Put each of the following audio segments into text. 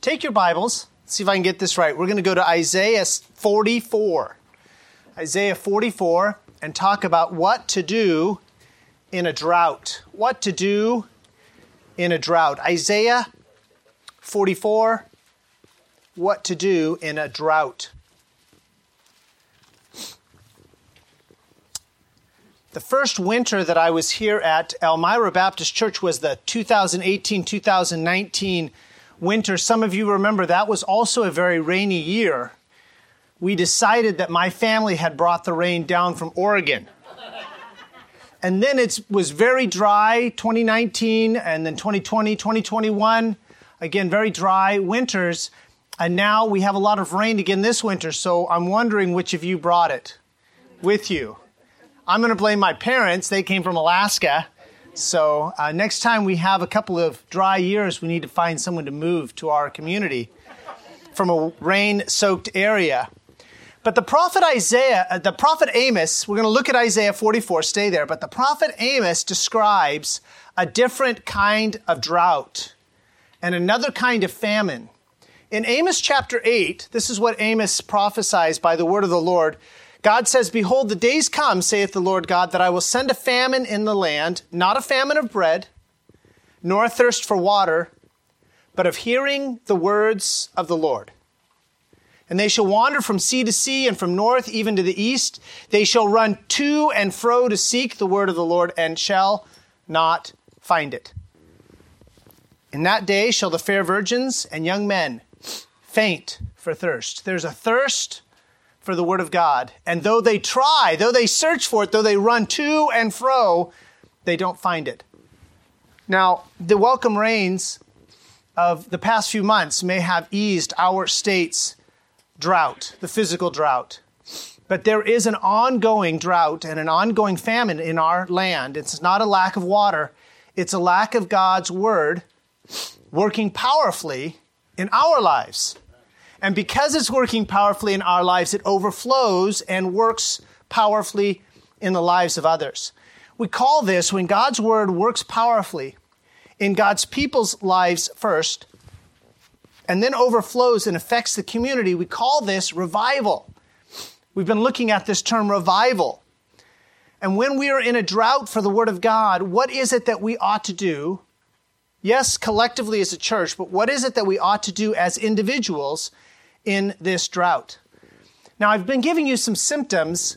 Take your Bibles. See if I can get this right. We're going to go to Isaiah 44. Isaiah 44 and talk about what to do in a drought. What to do in a drought. Isaiah 44, what to do in a drought. The first winter that I was here at Elmira Baptist Church was the 2018 2019 winter. Some of you remember that was also a very rainy year. We decided that my family had brought the rain down from Oregon. And then it was very dry 2019 and then 2020, 2021. Again, very dry winters. And now we have a lot of rain again this winter. So I'm wondering which of you brought it with you. I'm going to blame my parents. They came from Alaska. So uh, next time we have a couple of dry years, we need to find someone to move to our community from a rain soaked area. But the prophet Isaiah, uh, the prophet Amos, we're going to look at Isaiah 44, stay there, but the prophet Amos describes a different kind of drought and another kind of famine. In Amos chapter 8, this is what Amos prophesies by the word of the Lord. God says, Behold, the days come, saith the Lord God, that I will send a famine in the land, not a famine of bread, nor a thirst for water, but of hearing the words of the Lord. And they shall wander from sea to sea and from north even to the east. They shall run to and fro to seek the word of the Lord and shall not find it. In that day shall the fair virgins and young men faint for thirst. There's a thirst for the Word of God. And though they try, though they search for it, though they run to and fro, they don't find it. Now, the welcome rains of the past few months may have eased our state's drought, the physical drought. But there is an ongoing drought and an ongoing famine in our land. It's not a lack of water, it's a lack of God's Word working powerfully in our lives. And because it's working powerfully in our lives, it overflows and works powerfully in the lives of others. We call this when God's word works powerfully in God's people's lives first, and then overflows and affects the community, we call this revival. We've been looking at this term revival. And when we are in a drought for the Word of God, what is it that we ought to do? Yes, collectively as a church, but what is it that we ought to do as individuals in this drought. Now, I've been giving you some symptoms,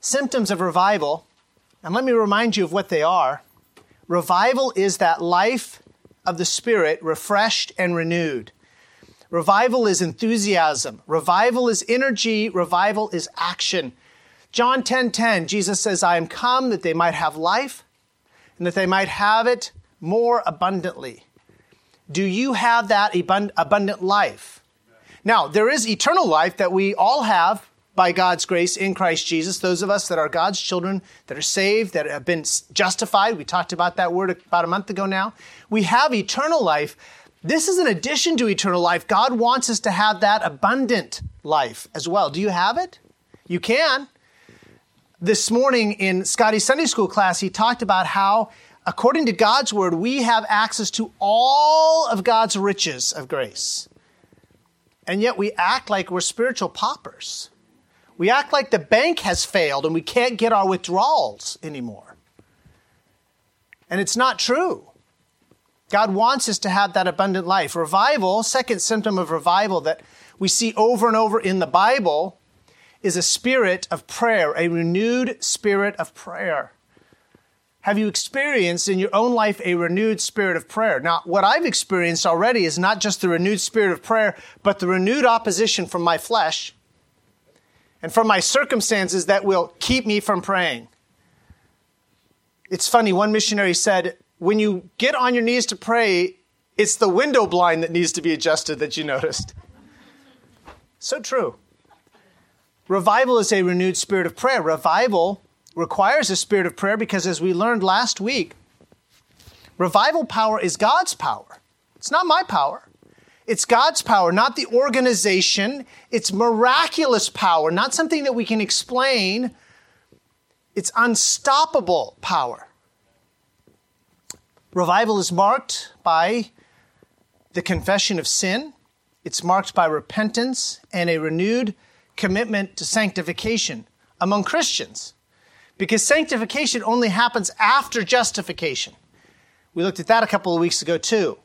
symptoms of revival, and let me remind you of what they are. Revival is that life of the Spirit refreshed and renewed. Revival is enthusiasm. Revival is energy. Revival is action. John 10:10, 10, 10, Jesus says, "I am come that they might have life and that they might have it more abundantly." Do you have that abundant life? Now, there is eternal life that we all have by God's grace in Christ Jesus. Those of us that are God's children, that are saved, that have been justified. We talked about that word about a month ago now. We have eternal life. This is an addition to eternal life. God wants us to have that abundant life as well. Do you have it? You can. This morning in Scotty's Sunday school class, he talked about how, according to God's word, we have access to all of God's riches of grace. And yet we act like we're spiritual paupers. We act like the bank has failed and we can't get our withdrawals anymore. And it's not true. God wants us to have that abundant life. Revival, second symptom of revival that we see over and over in the Bible, is a spirit of prayer, a renewed spirit of prayer. Have you experienced in your own life a renewed spirit of prayer? Now, what I've experienced already is not just the renewed spirit of prayer, but the renewed opposition from my flesh and from my circumstances that will keep me from praying. It's funny, one missionary said, when you get on your knees to pray, it's the window blind that needs to be adjusted that you noticed. So true. Revival is a renewed spirit of prayer. Revival requires a spirit of prayer because, as we learned last week, revival power is God's power. It's not my power. It's God's power, not the organization. It's miraculous power, not something that we can explain. It's unstoppable power. Revival is marked by the confession of sin. It's marked by repentance and a renewed commitment to sanctification among Christians. Because sanctification only happens after justification. We looked at that a couple of weeks ago too.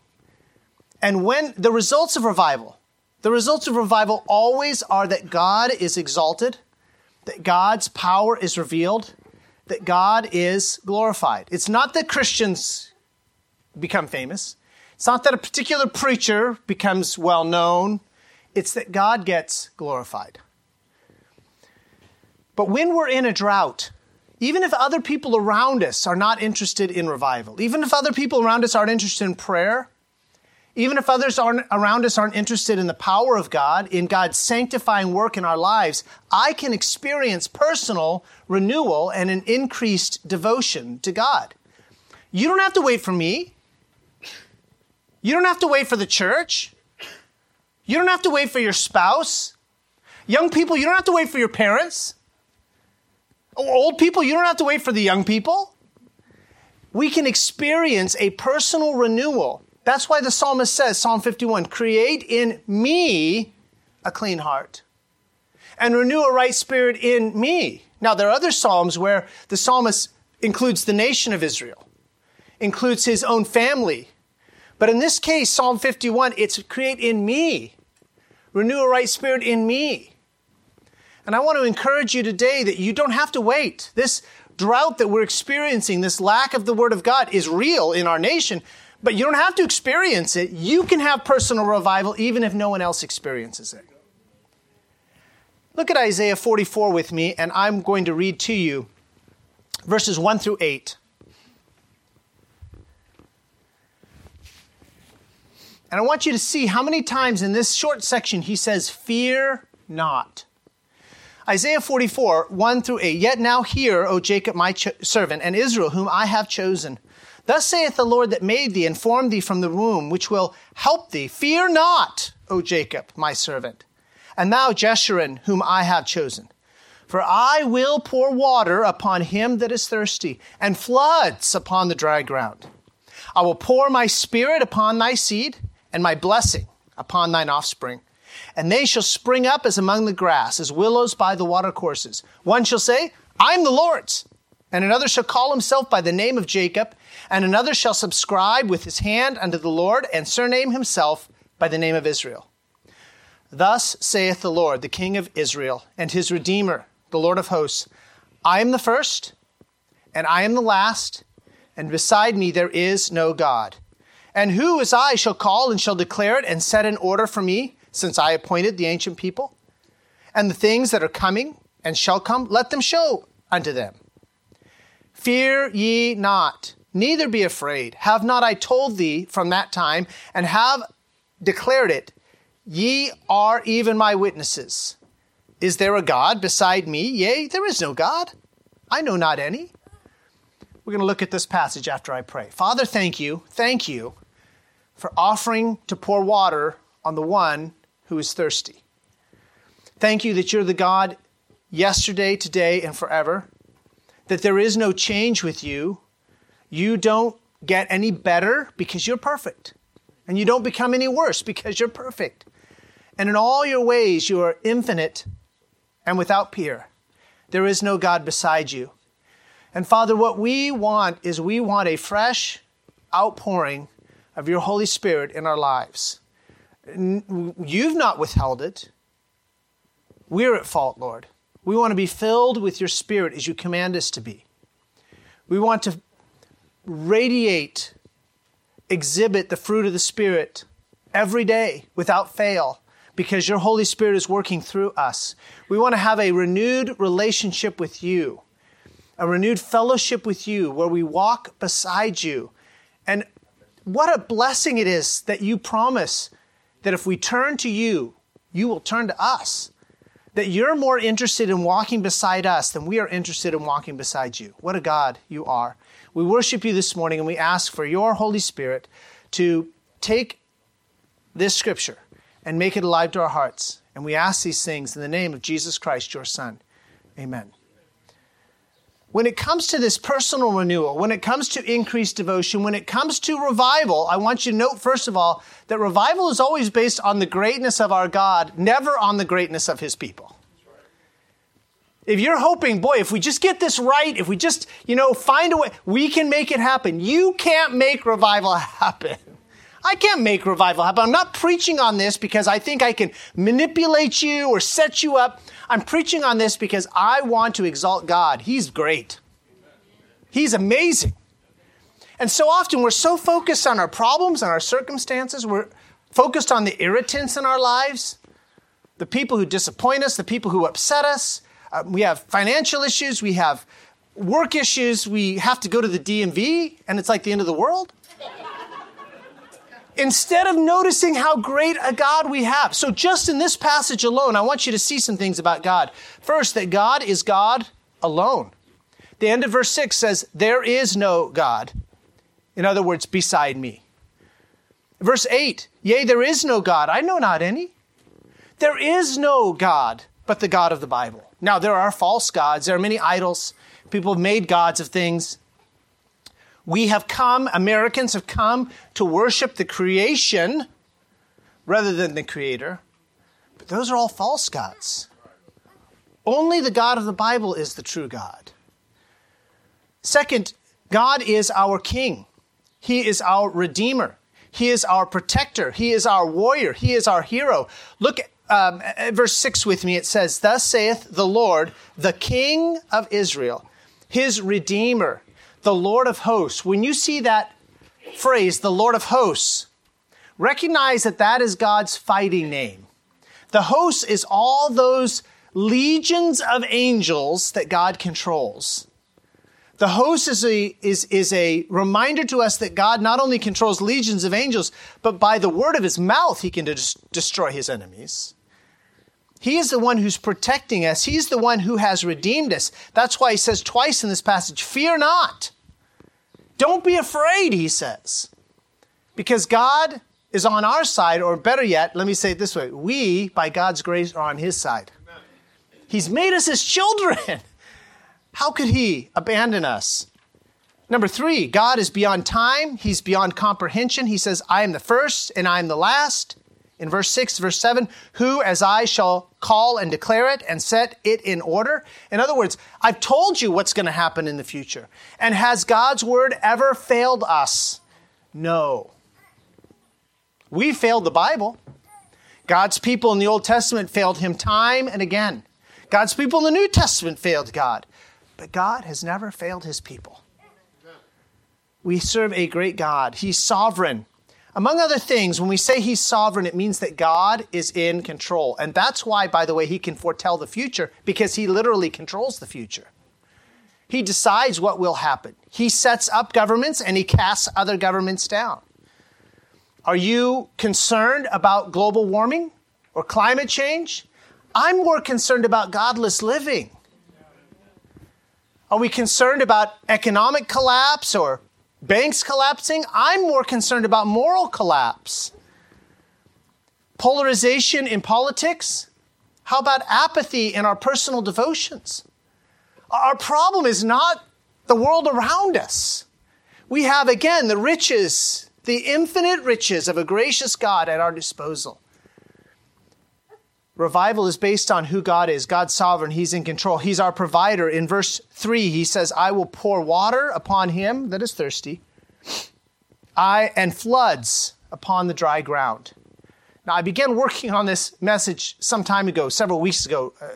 And when the results of revival, the results of revival always are that God is exalted, that God's power is revealed, that God is glorified. It's not that Christians become famous. It's not that a particular preacher becomes well known. It's that God gets glorified. But when we're in a drought, even if other people around us are not interested in revival, even if other people around us aren't interested in prayer, even if others around us aren't interested in the power of God, in God's sanctifying work in our lives, I can experience personal renewal and an increased devotion to God. You don't have to wait for me. You don't have to wait for the church. You don't have to wait for your spouse. Young people, you don't have to wait for your parents. Old people, you don't have to wait for the young people. We can experience a personal renewal that's why the psalmist says, Psalm 51, create in me a clean heart and renew a right spirit in me. Now, there are other psalms where the psalmist includes the nation of Israel, includes his own family. But in this case, Psalm 51, it's create in me, renew a right spirit in me. And I want to encourage you today that you don't have to wait. This drought that we're experiencing, this lack of the Word of God, is real in our nation. But you don't have to experience it. You can have personal revival even if no one else experiences it. Look at Isaiah 44 with me, and I'm going to read to you verses 1 through 8. And I want you to see how many times in this short section he says, Fear not. Isaiah 44, 1 through 8. Yet now hear, O Jacob, my ch- servant, and Israel, whom I have chosen. Thus saith the Lord that made thee and formed thee from the womb, which will help thee. Fear not, O Jacob, my servant, and thou, Jeshurun, whom I have chosen. For I will pour water upon him that is thirsty, and floods upon the dry ground. I will pour my spirit upon thy seed, and my blessing upon thine offspring. And they shall spring up as among the grass, as willows by the watercourses. One shall say, I am the Lord's and another shall call himself by the name of Jacob, and another shall subscribe with his hand unto the Lord, and surname himself by the name of Israel. Thus saith the Lord, the King of Israel, and his Redeemer, the Lord of hosts I am the first, and I am the last, and beside me there is no God. And who as I shall call and shall declare it and set an order for me, since I appointed the ancient people? And the things that are coming and shall come, let them show unto them. Fear ye not, neither be afraid. Have not I told thee from that time, and have declared it? Ye are even my witnesses. Is there a God beside me? Yea, there is no God. I know not any. We're going to look at this passage after I pray. Father, thank you, thank you for offering to pour water on the one who is thirsty. Thank you that you're the God yesterday, today, and forever that there is no change with you. You don't get any better because you're perfect. And you don't become any worse because you're perfect. And in all your ways, you are infinite and without peer. There is no God beside you. And Father, what we want is we want a fresh outpouring of your Holy Spirit in our lives. You've not withheld it. We're at fault, Lord. We want to be filled with your Spirit as you command us to be. We want to radiate, exhibit the fruit of the Spirit every day without fail because your Holy Spirit is working through us. We want to have a renewed relationship with you, a renewed fellowship with you where we walk beside you. And what a blessing it is that you promise that if we turn to you, you will turn to us that you're more interested in walking beside us than we are interested in walking beside you. What a God you are. We worship you this morning and we ask for your Holy Spirit to take this scripture and make it alive to our hearts. And we ask these things in the name of Jesus Christ, your Son. Amen. When it comes to this personal renewal, when it comes to increased devotion, when it comes to revival, I want you to note, first of all, that revival is always based on the greatness of our God, never on the greatness of his people. If you're hoping, boy, if we just get this right, if we just, you know, find a way, we can make it happen. You can't make revival happen. I can't make revival happen. I'm not preaching on this because I think I can manipulate you or set you up. I'm preaching on this because I want to exalt God. He's great. He's amazing. And so often we're so focused on our problems and our circumstances, we're focused on the irritants in our lives, the people who disappoint us, the people who upset us. Uh, we have financial issues, we have work issues, we have to go to the DMV, and it's like the end of the world instead of noticing how great a God we have. So, just in this passage alone, I want you to see some things about God. First, that God is God alone. The end of verse 6 says, There is no God. In other words, beside me. Verse 8, Yea, there is no God. I know not any. There is no God but the God of the Bible. Now, there are false gods, there are many idols. People have made gods of things. We have come, Americans have come to worship the creation rather than the creator. But those are all false gods. Only the God of the Bible is the true God. Second, God is our king. He is our redeemer. He is our protector. He is our warrior. He is our hero. Look um, at verse 6 with me. It says, Thus saith the Lord, the King of Israel, his redeemer, the Lord of hosts. When you see that phrase, the Lord of hosts, recognize that that is God's fighting name. The host is all those legions of angels that God controls. The host is a, is, is a reminder to us that God not only controls legions of angels, but by the word of his mouth, he can des- destroy his enemies. He is the one who's protecting us. He's the one who has redeemed us. That's why he says twice in this passage, fear not. Don't be afraid, he says. Because God is on our side, or better yet, let me say it this way we, by God's grace, are on his side. He's made us his children. How could he abandon us? Number three, God is beyond time. He's beyond comprehension. He says, I am the first and I am the last. In verse 6, verse 7, who as I shall call and declare it and set it in order. In other words, I've told you what's going to happen in the future. And has God's word ever failed us? No. We failed the Bible. God's people in the Old Testament failed him time and again. God's people in the New Testament failed God. But God has never failed his people. We serve a great God. He's sovereign. Among other things, when we say he's sovereign, it means that God is in control. And that's why, by the way, he can foretell the future, because he literally controls the future. He decides what will happen. He sets up governments and he casts other governments down. Are you concerned about global warming or climate change? I'm more concerned about godless living. Are we concerned about economic collapse or banks collapsing? I'm more concerned about moral collapse. Polarization in politics? How about apathy in our personal devotions? Our problem is not the world around us. We have, again, the riches, the infinite riches of a gracious God at our disposal. Revival is based on who God is. God's sovereign. He's in control. He's our provider. In verse 3, he says, I will pour water upon him that is thirsty, I and floods upon the dry ground. Now, I began working on this message some time ago, several weeks ago, uh,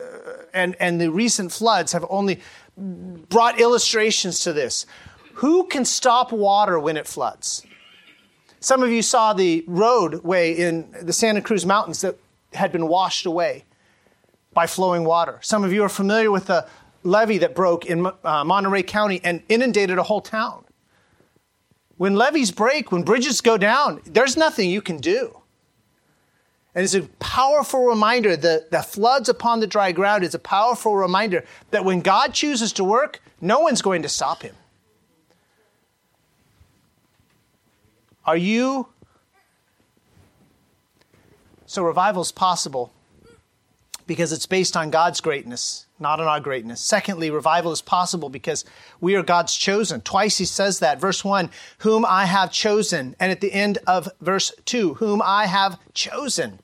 and, and the recent floods have only brought illustrations to this. Who can stop water when it floods? Some of you saw the roadway in the Santa Cruz Mountains that had been washed away by flowing water. Some of you are familiar with the levee that broke in uh, Monterey County and inundated a whole town. When levees break, when bridges go down, there's nothing you can do. And it's a powerful reminder that the floods upon the dry ground is a powerful reminder that when God chooses to work, no one's going to stop him. Are you so revival is possible because it's based on God's greatness, not on our greatness. Secondly, revival is possible because we are God's chosen. Twice he says that. Verse 1, whom I have chosen. And at the end of verse 2, whom I have chosen.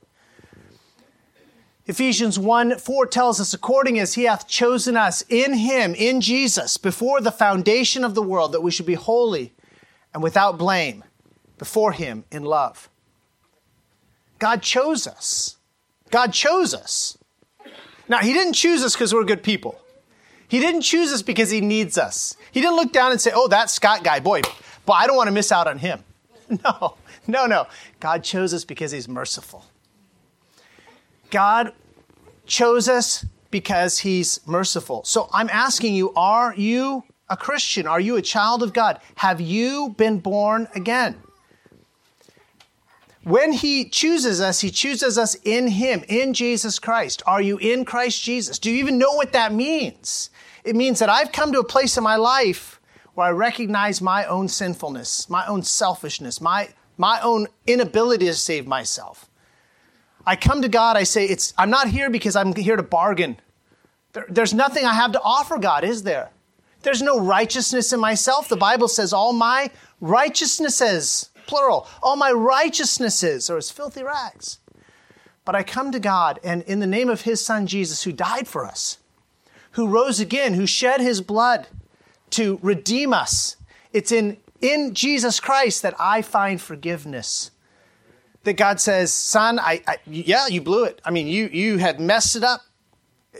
Ephesians 1 4 tells us, according as he hath chosen us in him, in Jesus, before the foundation of the world, that we should be holy and without blame before him in love. God chose us. God chose us. Now, he didn't choose us because we're good people. He didn't choose us because he needs us. He didn't look down and say, oh, that Scott guy, boy, but I don't want to miss out on him. No, no, no. God chose us because he's merciful. God chose us because he's merciful. So I'm asking you, are you a Christian? Are you a child of God? Have you been born again? When he chooses us, he chooses us in him, in Jesus Christ. Are you in Christ Jesus? Do you even know what that means? It means that I've come to a place in my life where I recognize my own sinfulness, my own selfishness, my, my own inability to save myself. I come to God, I say, it's, I'm not here because I'm here to bargain. There, there's nothing I have to offer God, is there? There's no righteousness in myself. The Bible says all my righteousnesses, plural, all my righteousnesses are as filthy rags. But I come to God, and in the name of His Son Jesus, who died for us, who rose again, who shed His blood to redeem us, it's in, in Jesus Christ that I find forgiveness that God says, son, I, I, yeah, you blew it. I mean, you, you had messed it up.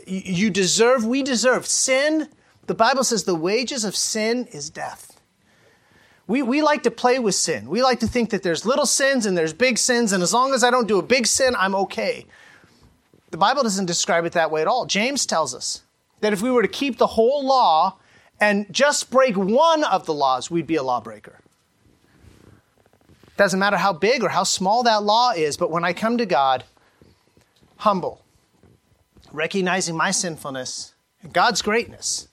You, you deserve, we deserve sin. The Bible says the wages of sin is death. We, we like to play with sin. We like to think that there's little sins and there's big sins, and as long as I don't do a big sin, I'm okay. The Bible doesn't describe it that way at all. James tells us that if we were to keep the whole law and just break one of the laws, we'd be a lawbreaker. Doesn't matter how big or how small that law is, but when I come to God, humble, recognizing my sinfulness and God's greatness,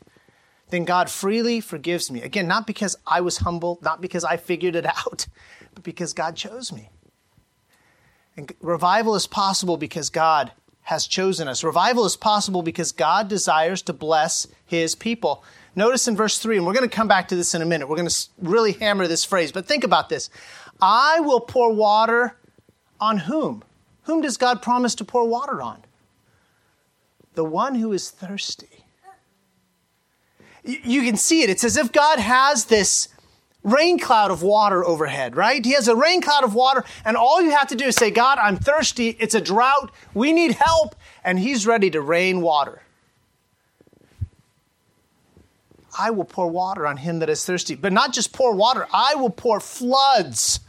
then God freely forgives me. Again, not because I was humble, not because I figured it out, but because God chose me. And revival is possible because God has chosen us. Revival is possible because God desires to bless his people. Notice in verse 3, and we're going to come back to this in a minute. We're going to really hammer this phrase, but think about this. I will pour water on whom? Whom does God promise to pour water on? The one who is thirsty. You can see it. It's as if God has this rain cloud of water overhead, right? He has a rain cloud of water, and all you have to do is say, God, I'm thirsty. It's a drought. We need help. And He's ready to rain water. I will pour water on him that is thirsty. But not just pour water, I will pour floods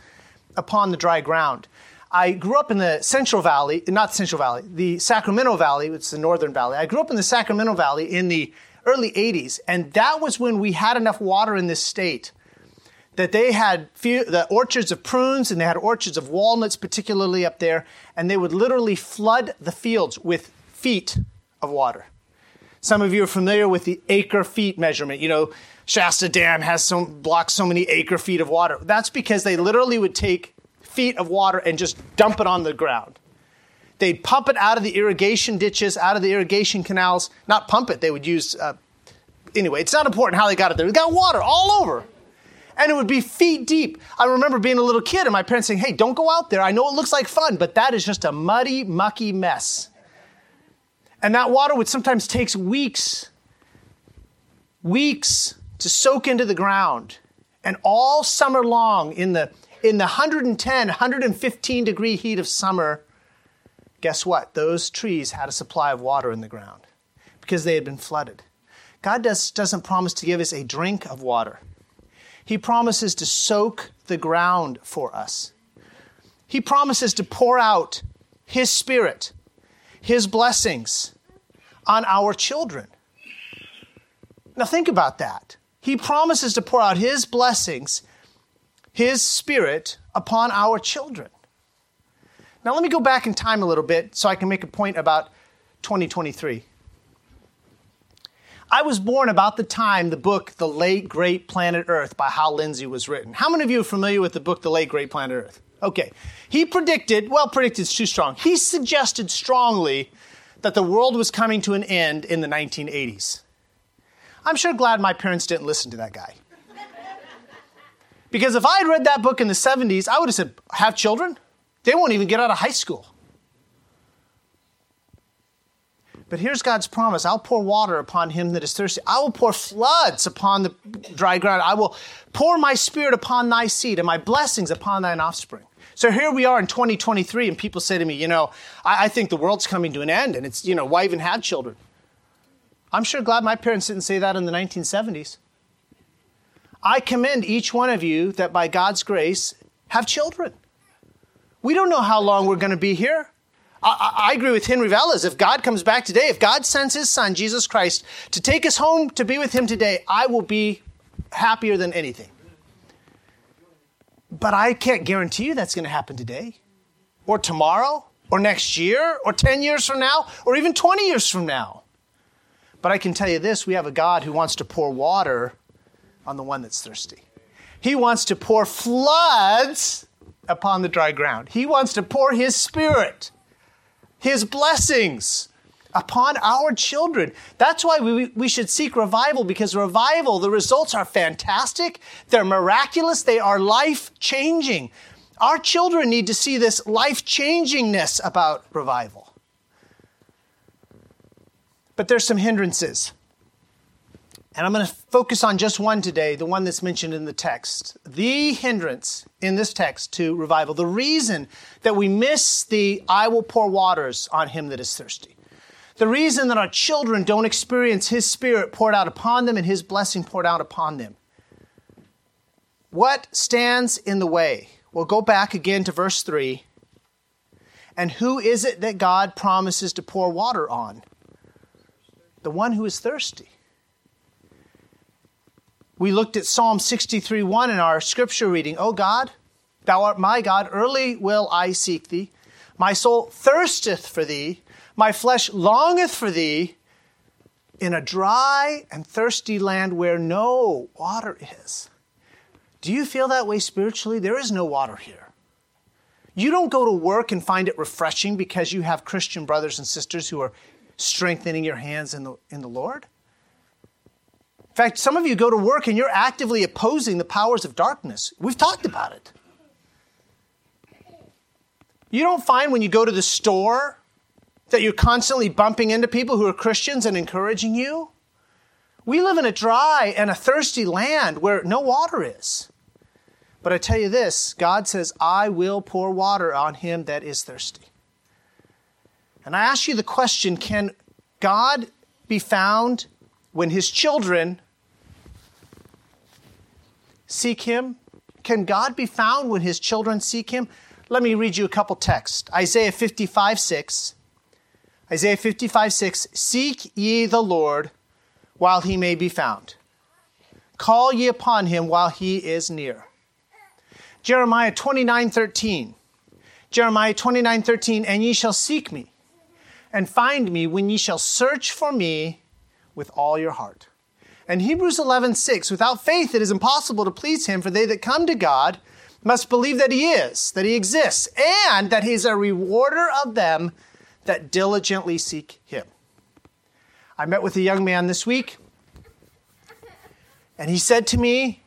upon the dry ground. I grew up in the Central Valley, not the Central Valley, the Sacramento Valley, it's the Northern Valley. I grew up in the Sacramento Valley in the early 80s, and that was when we had enough water in this state that they had the orchards of prunes and they had orchards of walnuts, particularly up there, and they would literally flood the fields with feet of water. Some of you are familiar with the acre feet measurement. You know, Shasta Dam has some blocks so many acre feet of water. That's because they literally would take feet of water and just dump it on the ground. They'd pump it out of the irrigation ditches, out of the irrigation canals. Not pump it, they would use. Uh, anyway, it's not important how they got it there. They got water all over. And it would be feet deep. I remember being a little kid and my parents saying, hey, don't go out there. I know it looks like fun, but that is just a muddy, mucky mess. And that water would sometimes take weeks, weeks to soak into the ground. And all summer long, in the, in the 110, 115 degree heat of summer, guess what? Those trees had a supply of water in the ground because they had been flooded. God does, doesn't promise to give us a drink of water, He promises to soak the ground for us. He promises to pour out His Spirit, His blessings, on our children. Now, think about that. He promises to pour out His blessings, His Spirit upon our children. Now, let me go back in time a little bit so I can make a point about 2023. I was born about the time the book The Late Great Planet Earth by Hal Lindsey was written. How many of you are familiar with the book The Late Great Planet Earth? Okay. He predicted, well, predicted is too strong. He suggested strongly that the world was coming to an end in the 1980s. I'm sure glad my parents didn't listen to that guy. Because if I had read that book in the 70s, I would have said, Have children? They won't even get out of high school. But here's God's promise I'll pour water upon him that is thirsty. I will pour floods upon the dry ground. I will pour my spirit upon thy seed and my blessings upon thine offspring. So here we are in 2023, and people say to me, you know, I, I think the world's coming to an end, and it's, you know, why even have children? I'm sure glad my parents didn't say that in the 1970s. I commend each one of you that by God's grace have children. We don't know how long we're going to be here. I, I, agree with Henry Velez. If God comes back today, if God sends his son, Jesus Christ, to take us home to be with him today, I will be happier than anything. But I can't guarantee you that's going to happen today, or tomorrow, or next year, or 10 years from now, or even 20 years from now. But I can tell you this we have a God who wants to pour water on the one that's thirsty. He wants to pour floods upon the dry ground. He wants to pour His Spirit, His blessings upon our children. That's why we, we should seek revival because revival, the results are fantastic, they're miraculous, they are life changing. Our children need to see this life changingness about revival. But there's some hindrances. And I'm going to focus on just one today, the one that's mentioned in the text. The hindrance in this text to revival, the reason that we miss the I will pour waters on him that is thirsty. The reason that our children don't experience his spirit poured out upon them and his blessing poured out upon them. What stands in the way? We'll go back again to verse 3. And who is it that God promises to pour water on? The one who is thirsty. We looked at Psalm 63 1 in our scripture reading. Oh God, thou art my God, early will I seek thee. My soul thirsteth for thee, my flesh longeth for thee in a dry and thirsty land where no water is. Do you feel that way spiritually? There is no water here. You don't go to work and find it refreshing because you have Christian brothers and sisters who are strengthening your hands in the, in the Lord. In fact, some of you go to work and you're actively opposing the powers of darkness. We've talked about it. You don't find when you go to the store that you're constantly bumping into people who are Christians and encouraging you. We live in a dry and a thirsty land where no water is. But I tell you this God says, I will pour water on him that is thirsty. And I ask you the question can God be found when his children seek him? Can God be found when his children seek him? Let me read you a couple texts. Isaiah 55 6. Isaiah 55 6. Seek ye the Lord while he may be found. Call ye upon him while he is near. Jeremiah 29 13. Jeremiah 29 13. And ye shall seek me and find me when ye shall search for me with all your heart. And Hebrews 11:6, without faith it is impossible to please him, for they that come to God must believe that he is, that he exists, and that he is a rewarder of them that diligently seek him. I met with a young man this week, and he said to me,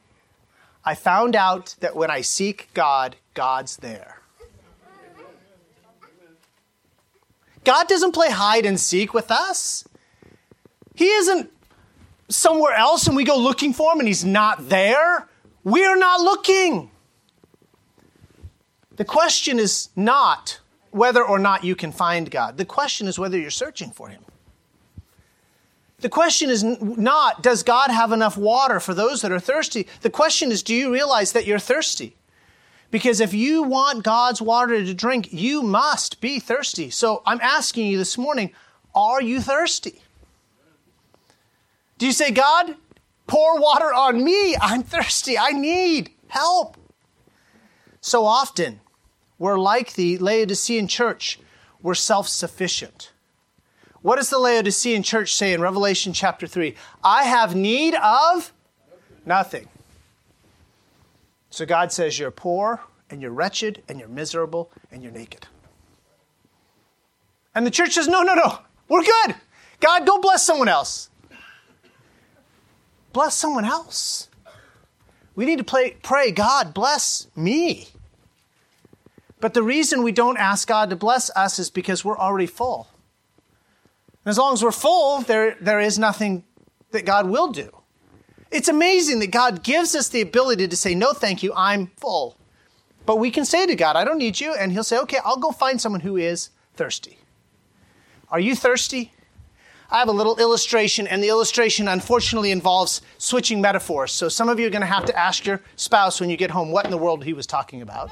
I found out that when I seek God, God's there. God doesn't play hide and seek with us. He isn't somewhere else and we go looking for him and he's not there, we're not looking. The question is not whether or not you can find God. The question is whether you're searching for him. The question is not, does God have enough water for those that are thirsty? The question is, do you realize that you're thirsty? Because if you want God's water to drink, you must be thirsty. So I'm asking you this morning, are you thirsty? Do you say, God, pour water on me? I'm thirsty. I need help. So often, we're like the Laodicean church, we're self sufficient. What does the Laodicean church say in Revelation chapter 3? I have need of nothing. So God says, You're poor, and you're wretched, and you're miserable, and you're naked. And the church says, No, no, no. We're good. God, go bless someone else. Bless someone else. We need to play, pray, God, bless me. But the reason we don't ask God to bless us is because we're already full. And as long as we're full, there, there is nothing that God will do. It's amazing that God gives us the ability to say, No, thank you, I'm full. But we can say to God, I don't need you. And He'll say, Okay, I'll go find someone who is thirsty. Are you thirsty? I have a little illustration, and the illustration unfortunately involves switching metaphors. So some of you are going to have to ask your spouse when you get home what in the world he was talking about.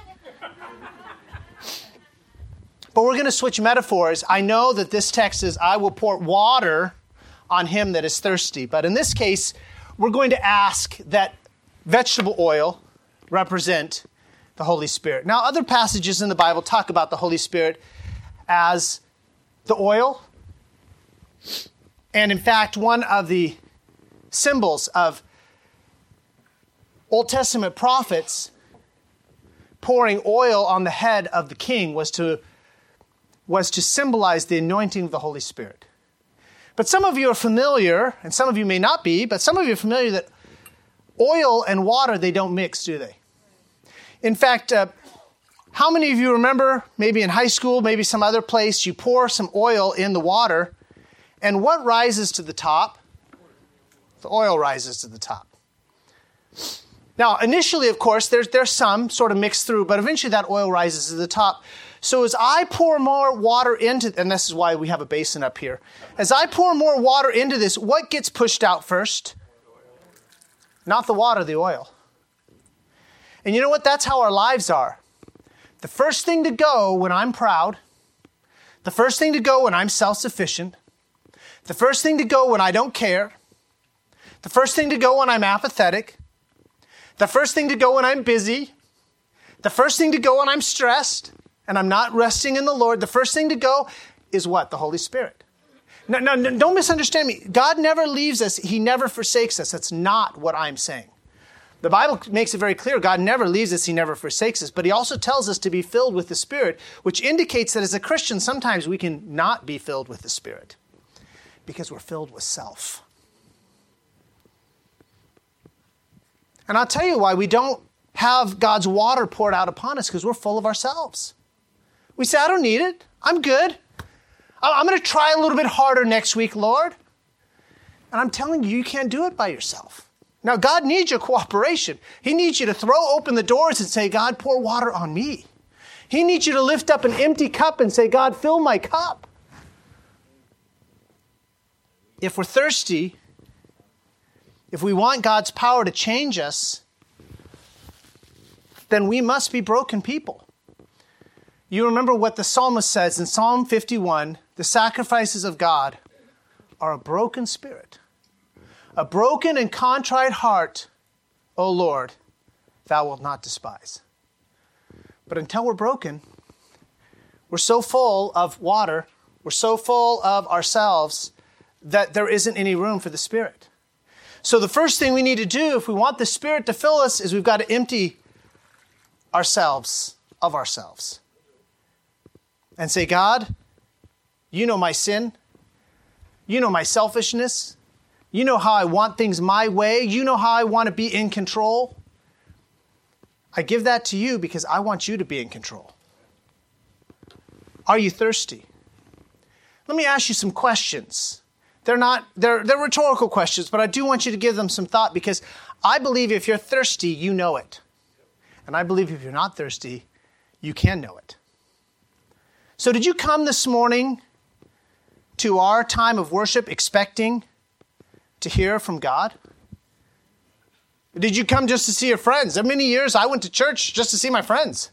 but we're going to switch metaphors. I know that this text is, I will pour water on him that is thirsty. But in this case, we're going to ask that vegetable oil represent the Holy Spirit. Now, other passages in the Bible talk about the Holy Spirit as the oil. And in fact, one of the symbols of Old Testament prophets pouring oil on the head of the king was to, was to symbolize the anointing of the Holy Spirit. But some of you are familiar, and some of you may not be, but some of you are familiar that oil and water, they don't mix, do they? In fact, uh, how many of you remember, maybe in high school, maybe some other place, you pour some oil in the water, and what rises to the top? The oil rises to the top. Now, initially, of course, there's, there's some sort of mixed through, but eventually that oil rises to the top. So as I pour more water into, and this is why we have a basin up here, as I pour more water into this, what gets pushed out first? Not the water, the oil. And you know what? That's how our lives are. The first thing to go when I'm proud, the first thing to go when I'm self sufficient, the first thing to go when I don't care, the first thing to go when I'm apathetic, the first thing to go when I'm busy, the first thing to go when I'm stressed and I'm not resting in the Lord, the first thing to go is what? The Holy Spirit. No, no, don't misunderstand me. God never leaves us, He never forsakes us. That's not what I'm saying. The Bible makes it very clear God never leaves us, He never forsakes us, but He also tells us to be filled with the Spirit, which indicates that as a Christian, sometimes we can not be filled with the Spirit because we're filled with self. And I'll tell you why we don't have God's water poured out upon us because we're full of ourselves. We say, I don't need it. I'm good. I'm going to try a little bit harder next week, Lord. And I'm telling you, you can't do it by yourself. Now, God needs your cooperation. He needs you to throw open the doors and say, God, pour water on me. He needs you to lift up an empty cup and say, God, fill my cup. If we're thirsty, if we want God's power to change us, then we must be broken people. You remember what the psalmist says in Psalm 51 the sacrifices of God are a broken spirit, a broken and contrite heart, O Lord, thou wilt not despise. But until we're broken, we're so full of water, we're so full of ourselves that there isn't any room for the Spirit. So, the first thing we need to do if we want the Spirit to fill us is we've got to empty ourselves of ourselves and say, God, you know my sin. You know my selfishness. You know how I want things my way. You know how I want to be in control. I give that to you because I want you to be in control. Are you thirsty? Let me ask you some questions. They're not they're they're rhetorical questions, but I do want you to give them some thought because I believe if you're thirsty, you know it. And I believe if you're not thirsty, you can know it. So, did you come this morning to our time of worship expecting to hear from God? Did you come just to see your friends? There many years I went to church just to see my friends.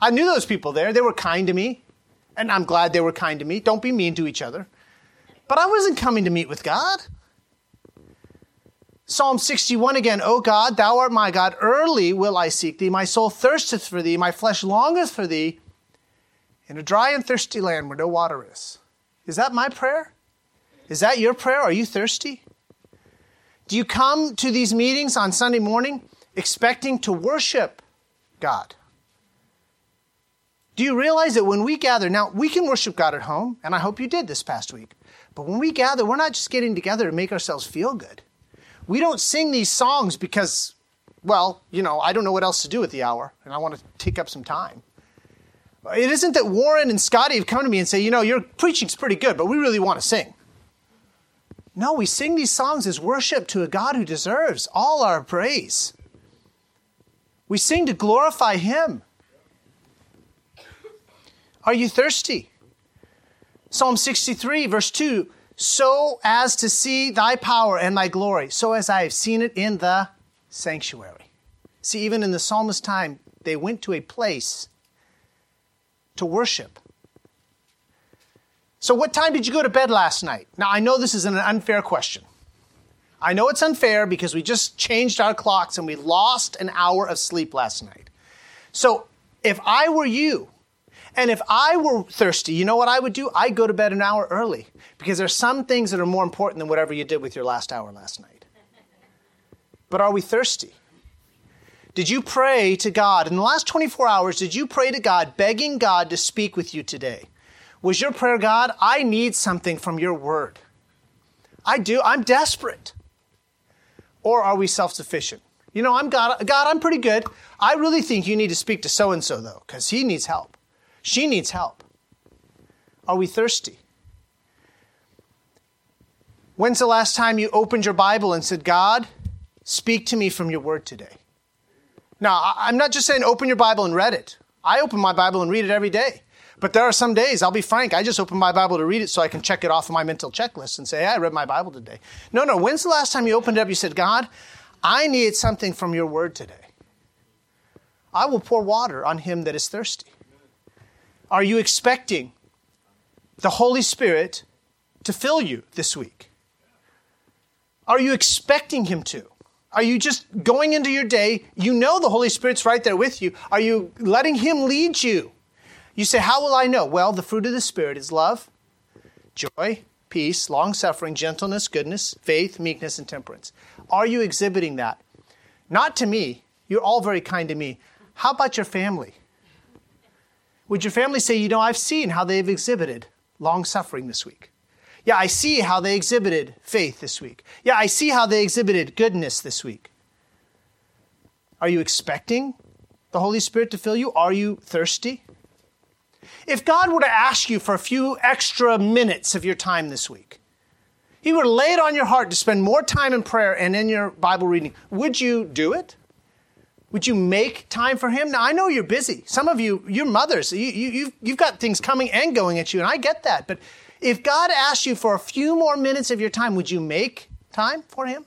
I knew those people there. They were kind to me, and I'm glad they were kind to me. Don't be mean to each other. But I wasn't coming to meet with God. Psalm 61 again, O God, thou art my God, early will I seek thee. My soul thirsteth for thee, my flesh longeth for thee in a dry and thirsty land where no water is. Is that my prayer? Is that your prayer? Are you thirsty? Do you come to these meetings on Sunday morning expecting to worship God? Do you realize that when we gather, now we can worship God at home, and I hope you did this past week, but when we gather, we're not just getting together to make ourselves feel good. We don't sing these songs because, well, you know, I don't know what else to do with the hour, and I want to take up some time. It isn't that Warren and Scotty have come to me and say, you know, your preaching's pretty good, but we really want to sing. No, we sing these songs as worship to a God who deserves all our praise. We sing to glorify Him. Are you thirsty? Psalm 63, verse 2 So as to see thy power and thy glory, so as I have seen it in the sanctuary. See, even in the psalmist's time, they went to a place to worship. So, what time did you go to bed last night? Now, I know this is an unfair question. I know it's unfair because we just changed our clocks and we lost an hour of sleep last night. So, if I were you, and if I were thirsty, you know what I would do? I'd go to bed an hour early because there's some things that are more important than whatever you did with your last hour last night. But are we thirsty? Did you pray to God? In the last 24 hours, did you pray to God, begging God to speak with you today? Was your prayer, God, I need something from your word? I do. I'm desperate. Or are we self sufficient? You know, I'm God, God, I'm pretty good. I really think you need to speak to so and so, though, because he needs help. She needs help. Are we thirsty? When's the last time you opened your Bible and said, God, speak to me from your word today? Now, I'm not just saying open your Bible and read it. I open my Bible and read it every day. But there are some days, I'll be frank, I just open my Bible to read it so I can check it off of my mental checklist and say, I read my Bible today. No, no. When's the last time you opened it up? You said, God, I need something from your word today. I will pour water on him that is thirsty. Are you expecting the Holy Spirit to fill you this week? Are you expecting him to? Are you just going into your day? You know the Holy Spirit's right there with you. Are you letting Him lead you? You say, How will I know? Well, the fruit of the Spirit is love, joy, peace, long suffering, gentleness, goodness, faith, meekness, and temperance. Are you exhibiting that? Not to me. You're all very kind to me. How about your family? Would your family say, You know, I've seen how they've exhibited long suffering this week? Yeah, I see how they exhibited faith this week. Yeah, I see how they exhibited goodness this week. Are you expecting the Holy Spirit to fill you? Are you thirsty? If God were to ask you for a few extra minutes of your time this week, He were to lay it on your heart to spend more time in prayer and in your Bible reading, would you do it? Would you make time for Him? Now, I know you're busy. Some of you, you're mothers. You, you, you've, you've got things coming and going at you, and I get that. But if God asked you for a few more minutes of your time, would you make time for Him?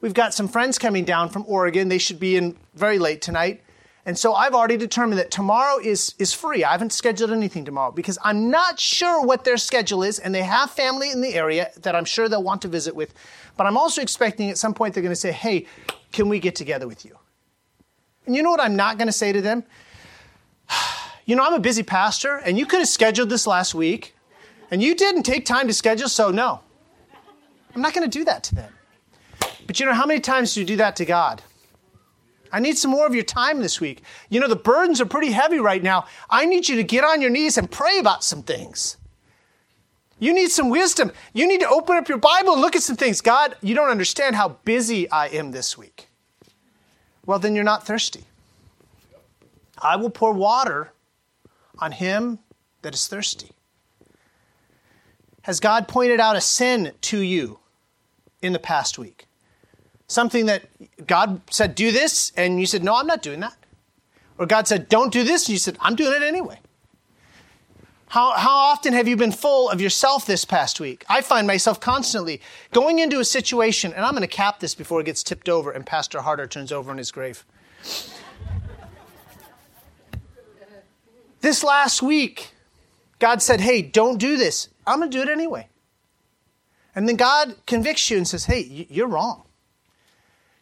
We've got some friends coming down from Oregon. They should be in very late tonight. And so I've already determined that tomorrow is, is free. I haven't scheduled anything tomorrow because I'm not sure what their schedule is, and they have family in the area that I'm sure they'll want to visit with. But I'm also expecting at some point they're going to say, hey, can we get together with you? And you know what I'm not going to say to them? You know, I'm a busy pastor, and you could have scheduled this last week. And you didn't take time to schedule, so no. I'm not going to do that to them. But you know, how many times do you do that to God? I need some more of your time this week. You know, the burdens are pretty heavy right now. I need you to get on your knees and pray about some things. You need some wisdom. You need to open up your Bible and look at some things. God, you don't understand how busy I am this week. Well, then you're not thirsty. I will pour water on him that is thirsty. Has God pointed out a sin to you in the past week? Something that God said, do this, and you said, no, I'm not doing that. Or God said, don't do this, and you said, I'm doing it anyway. How, how often have you been full of yourself this past week? I find myself constantly going into a situation, and I'm going to cap this before it gets tipped over and Pastor Harder turns over in his grave. this last week, God said, Hey, don't do this. I'm going to do it anyway. And then God convicts you and says, hey, you're wrong.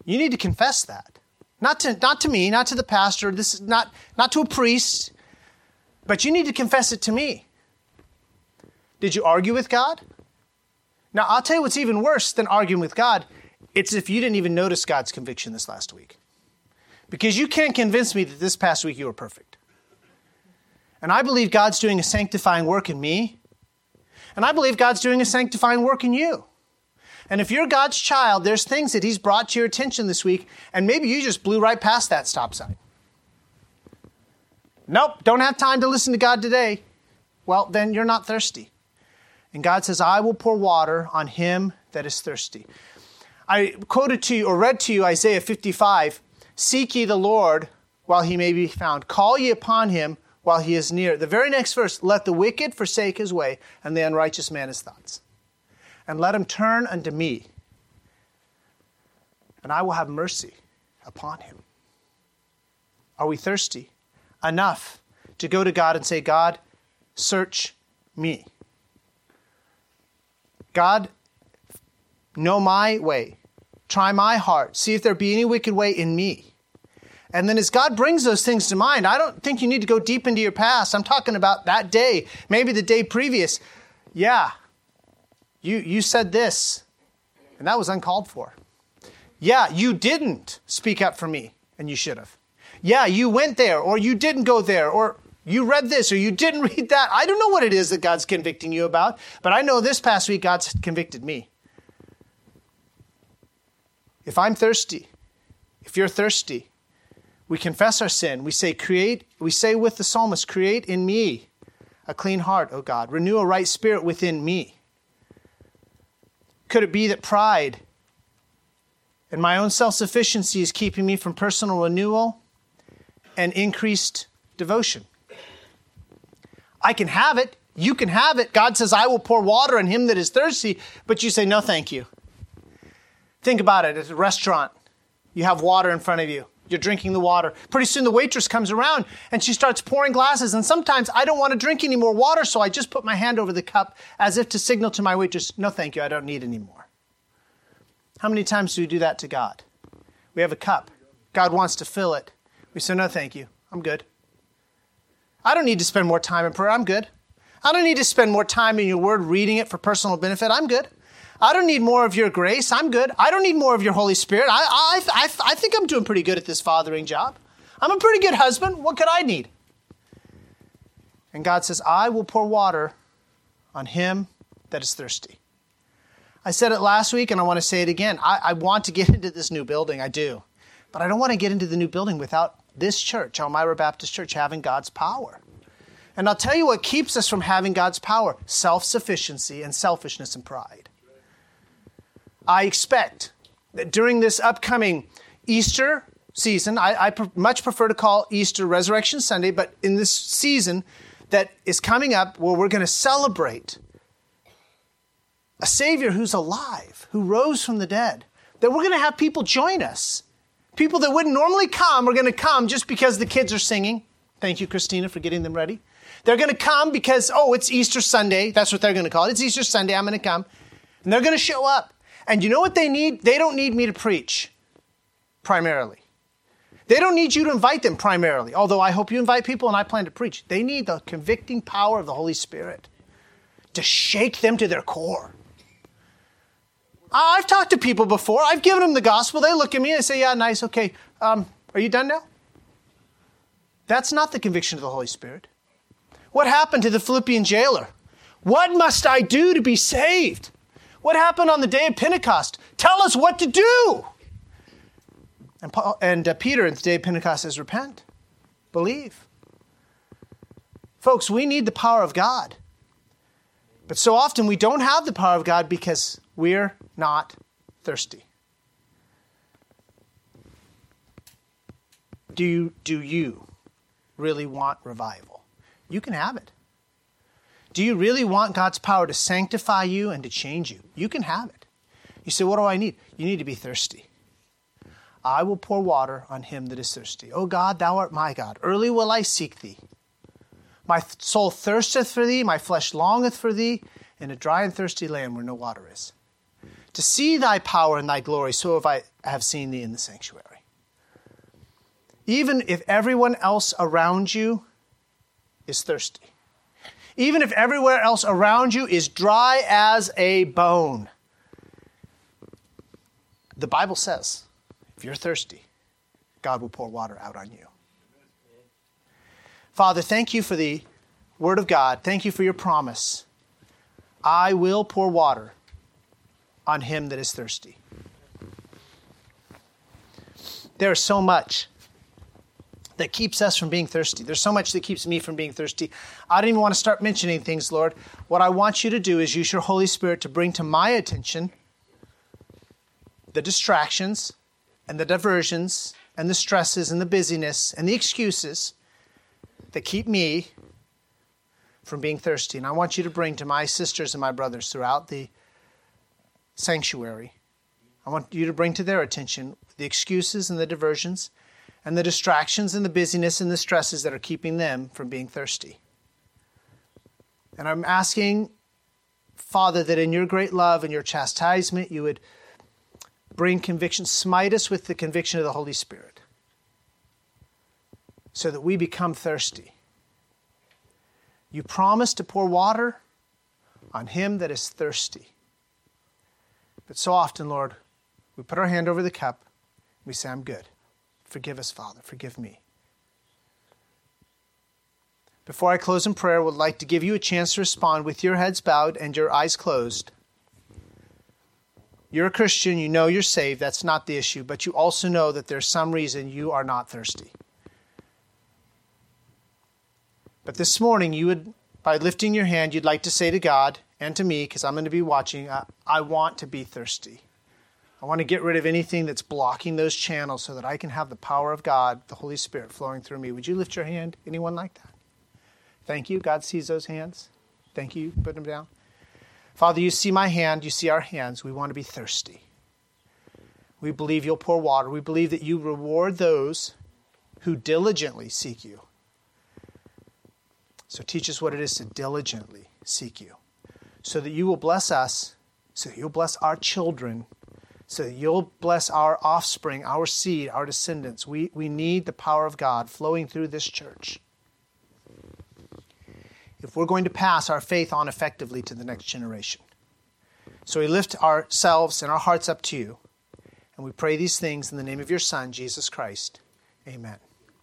You need to confess that. Not to, not to me, not to the pastor, this is not, not to a priest, but you need to confess it to me. Did you argue with God? Now, I'll tell you what's even worse than arguing with God. It's if you didn't even notice God's conviction this last week. Because you can't convince me that this past week you were perfect. And I believe God's doing a sanctifying work in me. And I believe God's doing a sanctifying work in you. And if you're God's child, there's things that He's brought to your attention this week, and maybe you just blew right past that stop sign. Nope, don't have time to listen to God today. Well, then you're not thirsty. And God says, I will pour water on him that is thirsty. I quoted to you or read to you Isaiah 55 Seek ye the Lord while he may be found, call ye upon him while he is near. The very next verse, let the wicked forsake his way, and the unrighteous man his thoughts. And let him turn unto me, and I will have mercy upon him. Are we thirsty enough to go to God and say, God, search me? God, know my way. Try my heart. See if there be any wicked way in me. And then as God brings those things to mind, I don't think you need to go deep into your past. I'm talking about that day, maybe the day previous. Yeah, you, you said this, and that was uncalled for. Yeah, you didn't speak up for me, and you should have. Yeah, you went there, or you didn't go there, or you read this, or you didn't read that. I don't know what it is that God's convicting you about, but I know this past week God's convicted me. If I'm thirsty, if you're thirsty, we confess our sin. We say, create, we say with the psalmist, create in me a clean heart, O God. Renew a right spirit within me. Could it be that pride and my own self sufficiency is keeping me from personal renewal and increased devotion? I can have it. You can have it. God says, I will pour water on him that is thirsty, but you say, no, thank you. Think about it. At a restaurant, you have water in front of you. You're drinking the water. Pretty soon the waitress comes around and she starts pouring glasses. And sometimes I don't want to drink any more water, so I just put my hand over the cup as if to signal to my waitress, no, thank you, I don't need any more. How many times do we do that to God? We have a cup. God wants to fill it. We say, no, thank you, I'm good. I don't need to spend more time in prayer, I'm good. I don't need to spend more time in your word reading it for personal benefit, I'm good. I don't need more of your grace. I'm good. I don't need more of your Holy Spirit. I, I, I, I think I'm doing pretty good at this fathering job. I'm a pretty good husband. What could I need? And God says, I will pour water on him that is thirsty. I said it last week and I want to say it again. I, I want to get into this new building. I do. But I don't want to get into the new building without this church, Elmira Baptist Church, having God's power. And I'll tell you what keeps us from having God's power self sufficiency and selfishness and pride. I expect that during this upcoming Easter season, I, I much prefer to call Easter Resurrection Sunday, but in this season that is coming up where we're going to celebrate a Savior who's alive, who rose from the dead, that we're going to have people join us. People that wouldn't normally come are going to come just because the kids are singing. Thank you, Christina, for getting them ready. They're going to come because, oh, it's Easter Sunday. That's what they're going to call it. It's Easter Sunday. I'm going to come. And they're going to show up. And you know what they need? They don't need me to preach primarily. They don't need you to invite them primarily, although I hope you invite people and I plan to preach. They need the convicting power of the Holy Spirit to shake them to their core. I've talked to people before. I've given them the gospel. They look at me and say, Yeah, nice, okay. Um, are you done now? That's not the conviction of the Holy Spirit. What happened to the Philippian jailer? What must I do to be saved? What happened on the day of Pentecost? Tell us what to do. And, Paul, and uh, Peter at the day of Pentecost says, Repent, believe. Folks, we need the power of God. But so often we don't have the power of God because we're not thirsty. Do you, do you really want revival? You can have it. Do you really want God's power to sanctify you and to change you? You can have it. You say, What do I need? You need to be thirsty. I will pour water on him that is thirsty. O God, thou art my God. Early will I seek thee. My soul thirsteth for thee, my flesh longeth for thee, in a dry and thirsty land where no water is. To see thy power and thy glory, so have I have seen thee in the sanctuary. Even if everyone else around you is thirsty even if everywhere else around you is dry as a bone. The Bible says, if you're thirsty, God will pour water out on you. Father, thank you for the Word of God, thank you for your promise. I will pour water on him that is thirsty. There is so much that keeps us from being thirsty. There's so much that keeps me from being thirsty. I don't even want to start mentioning things, Lord. What I want you to do is use your Holy Spirit to bring to my attention the distractions and the diversions and the stresses and the busyness and the excuses that keep me from being thirsty. And I want you to bring to my sisters and my brothers throughout the sanctuary, I want you to bring to their attention the excuses and the diversions and the distractions and the busyness and the stresses that are keeping them from being thirsty. And I'm asking, Father, that in your great love and your chastisement, you would bring conviction, smite us with the conviction of the Holy Spirit, so that we become thirsty. You promise to pour water on him that is thirsty. But so often, Lord, we put our hand over the cup, and we say, I'm good. Forgive us, Father. Forgive me. Before I close in prayer, I would like to give you a chance to respond with your heads bowed and your eyes closed. You're a Christian, you know you're saved, that's not the issue, but you also know that there's some reason you are not thirsty. But this morning, you would, by lifting your hand, you'd like to say to God and to me, because I'm going to be watching, I, I want to be thirsty. I want to get rid of anything that's blocking those channels so that I can have the power of God, the Holy Spirit, flowing through me. Would you lift your hand? Anyone like that? Thank you. God sees those hands. Thank you. Put them down. Father, you see my hand. You see our hands. We want to be thirsty. We believe you'll pour water. We believe that you reward those who diligently seek you. So teach us what it is to diligently seek you, so that you will bless us, so that you'll bless our children so that you'll bless our offspring, our seed, our descendants. We, we need the power of God flowing through this church. If we're going to pass our faith on effectively to the next generation. So we lift ourselves and our hearts up to you. And we pray these things in the name of your Son, Jesus Christ. Amen.